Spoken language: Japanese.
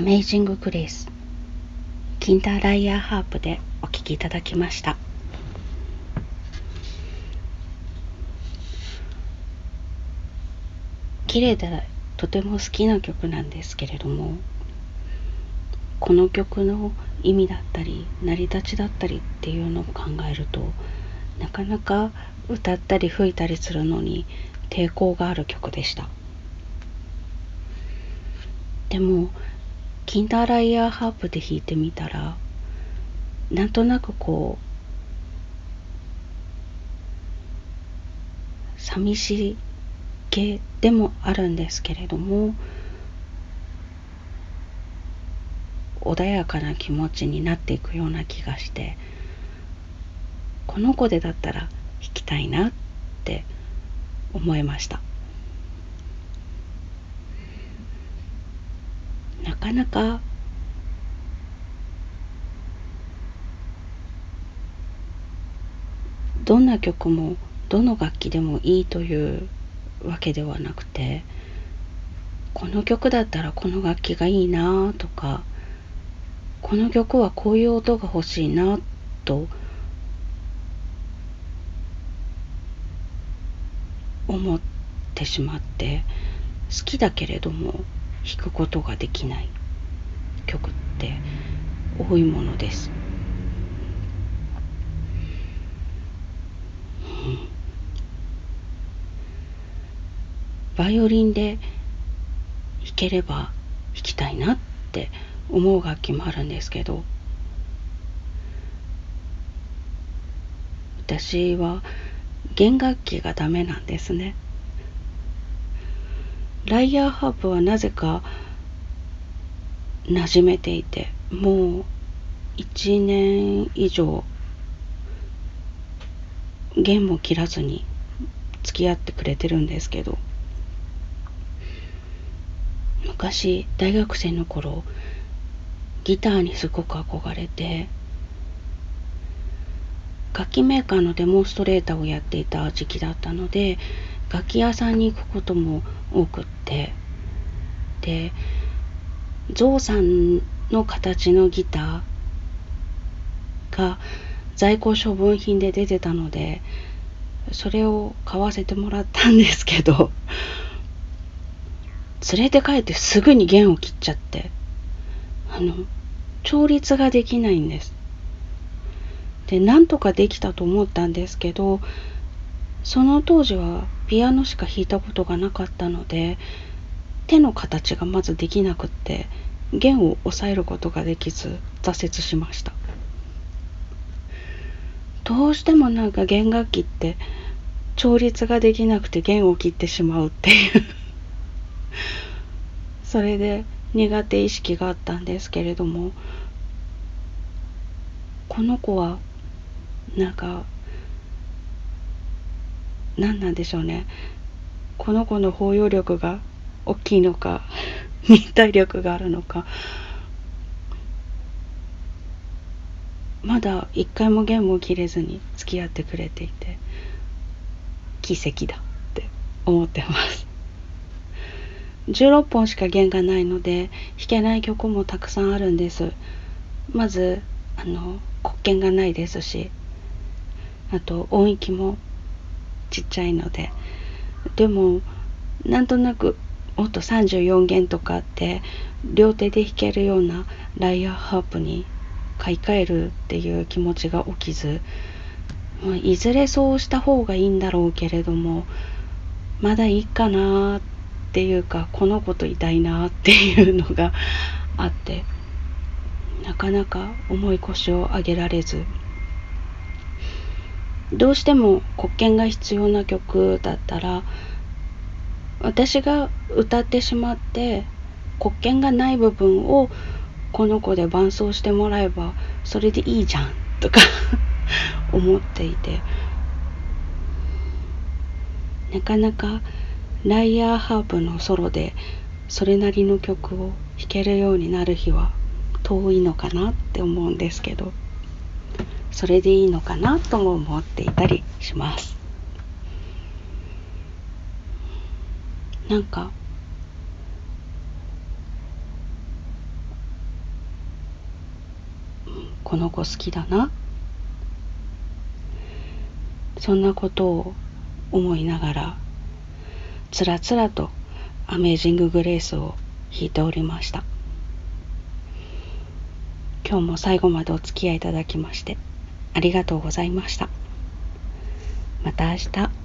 アメイジング・グレイス。キンターライヤーハープでお聴きいただきました。綺麗でとても好きな曲なんですけれどもこの曲の意味だったり成り立ちだったりっていうのを考えるとなかなか歌ったり吹いたりするのに抵抗がある曲でした。でもキンダーライヤーハープで弾いてみたらなんとなくこう寂しげでもあるんですけれども穏やかな気持ちになっていくような気がしてこの子でだったら弾きたいなって思いました。かなか。どんな曲もどの楽器でもいいというわけではなくてこの曲だったらこの楽器がいいなとかこの曲はこういう音が欲しいなと思ってしまって好きだけれども弾くことができない。曲って多いものです。バイオリンで弾ければ弾きたいなって思う楽器もあるんですけど私は弦楽器がダメなんですね。ライヤーハープはなぜか馴染めていてもう1年以上弦も切らずに付き合ってくれてるんですけど昔大学生の頃ギターにすごく憧れて楽器メーカーのデモンストレーターをやっていた時期だったので楽器屋さんに行くことも多くってでゾウさんの形のギターが在庫処分品で出てたのでそれを買わせてもらったんですけど 連れて帰ってすぐに弦を切っちゃってあの調律ができないんです。でなんとかできたと思ったんですけどその当時はピアノしか弾いたことがなかったので手の形がまずできなくって弦を押さえることができず挫折しました。どうしてもなんか弦楽器って調律ができなくて弦を切ってしまうっていう。それで苦手意識があったんですけれどもこの子はなんか何なんでしょうね。この子の包容力が大きいのか 忍耐力があるのか。まだ一回も弦も切れずに付き合ってくれていて奇跡だって思ってます。16本しか弦がないので弾けない曲もたくさんあるんです。まずあの黒鍵がないですしあと音域もちっちゃいので。でもなんとなく音34弦とかって両手で弾けるようなライアーハープに買い替えるっていう気持ちが起きず、まあ、いずれそうした方がいいんだろうけれどもまだいいかなっていうかこの子といたいなっていうのがあってなかなか重い腰を上げられず。どうしても黒鍵が必要な曲だったら私が歌ってしまって黒鍵がない部分をこの子で伴奏してもらえばそれでいいじゃんとか 思っていて。なかなかライヤーハープのソロでそれなりの曲を弾けるようになる日は遠いのかなって思うんですけど。それでいいのかなとも思っていたりします。なんかこの子好きだな。そんなことを思いながらつらつらとアメージング・グレースを弾いておりました。今日も最後までお付き合いいただきましてありがとうございました。また明日。